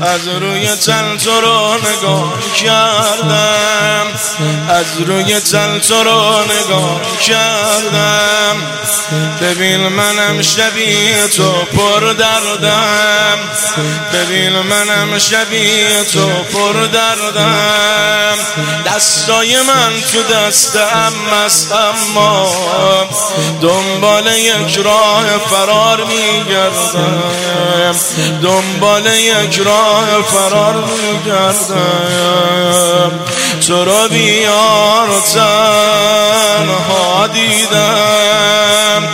از روی تن تو رو نگاه کردم. از روی تن تو رو نگاه کردم. ببین منم شبیه تو پر دردم. ببین منم شبیه تو پر دردم. دستای من تو دست است اما دنبال یک راه فرار میگردم. دنبال یک راه فرار میگردم تو رو بیار تنها دیدم.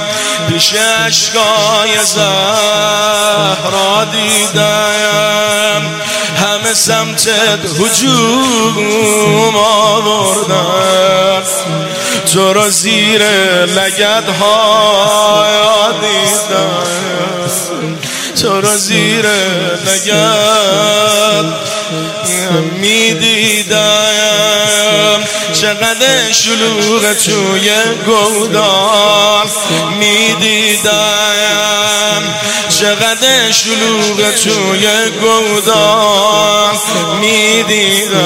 پیش اشکای زهرا دیدم. همه سمتت هجوم آوردن تو رو زیر لگد ها دیدم تو رو زیر لگد می‌دیدم چقدر شلوغ توی گودان می‌دیدم چقدر شلوغ توی گودان می‌دیدم.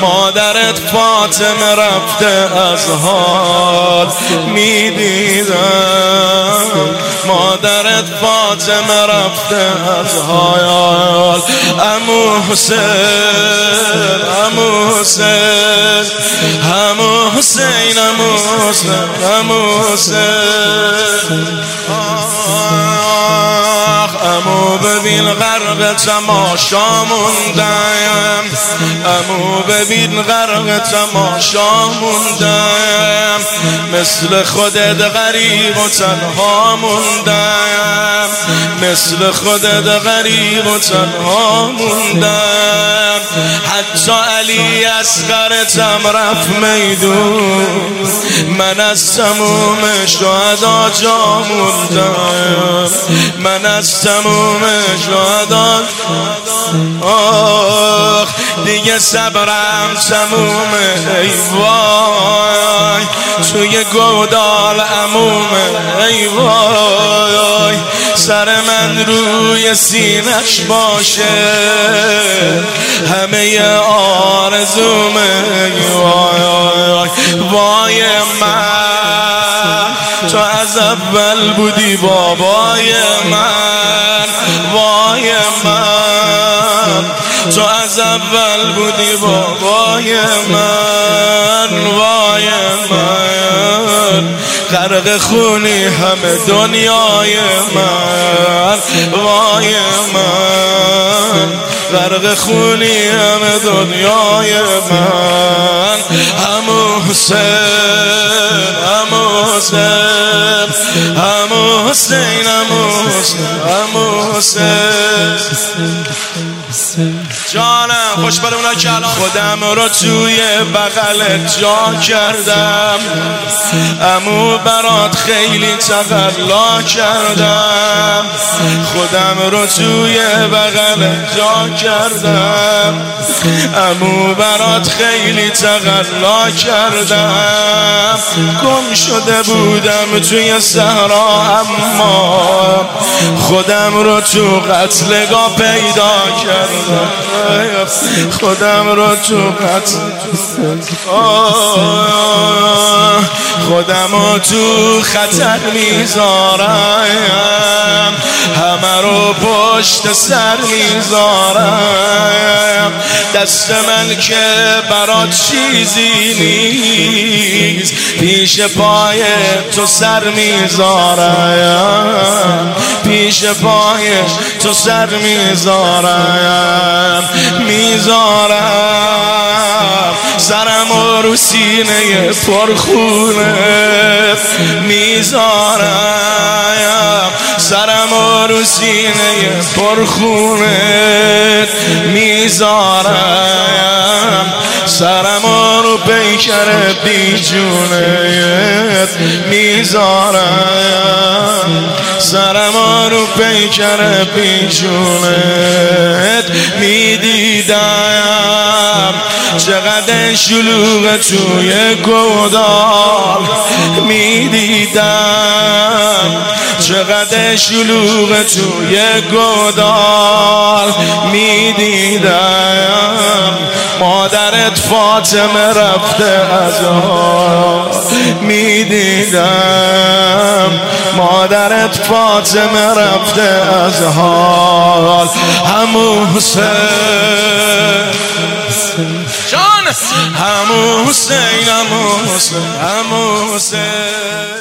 مادرت فاطمه رفته از حال می‌دیدم. مادرت فاطمه رفته از حال. امو حسین امو حسین امو حسین امو حسین امو حسین. امو ببین غرق تماشا موندم امو ببین غرق تماشا موندم مثل خودت غریب و تنها موندم مثل خودت غریب و تنها موندم حتی علی اصغرتم رفت میدون. من از تموم شهدا جا موندم. من از تموم شهدا آخ دیگه صبرم تموم ای وای. توی گودال اموم ای وای. سر من روی سینش باشه. همه آرزوم وای وای من. تو از اول بودی بابای من. وای من. تو از اول بودی بابای من. وای من. غرق خونی همه دنیای من وای من. غرق خونی همه دنیای من. همو حسین همو حسین همو حسین جانم خوش بر اونا که الان خودم رو توی بغلت جا کردم. امو برات خیلی تقلا کردم. خودم رو توی بغلت جا کردم. امو برات خیلی تقلا کردم. گم شده بودم توی صحرا اما خودم رو تو قتلگاه پیدا کردم. خودم رو تو قتل خودم رو تو خطر می‌ذارم. همه رو پشت سر می‌ذارم. دست من که برات چیزی نیست پیش پای تو سر می‌ذارم. پیش پای تو سر می‌ذارم می‌ذارم. سرم و رو سینه پرخونه. می‌ذارم. سرم و رو سینه پرخونه. می‌ذارم. سرم رو پیکر بیجونه می‌ذارم سرما رو پیکر پیشونت می‌دیدم. چقدر شلوغ توی گودال می‌دیدم. چقدر شلوغ توی گودال می‌دیدم. مادرت فاطمه رفته از ها می‌دیدم. مادرت فاطمه رفته از حال. حسین جان. همون حسین همون حسین همون حسین.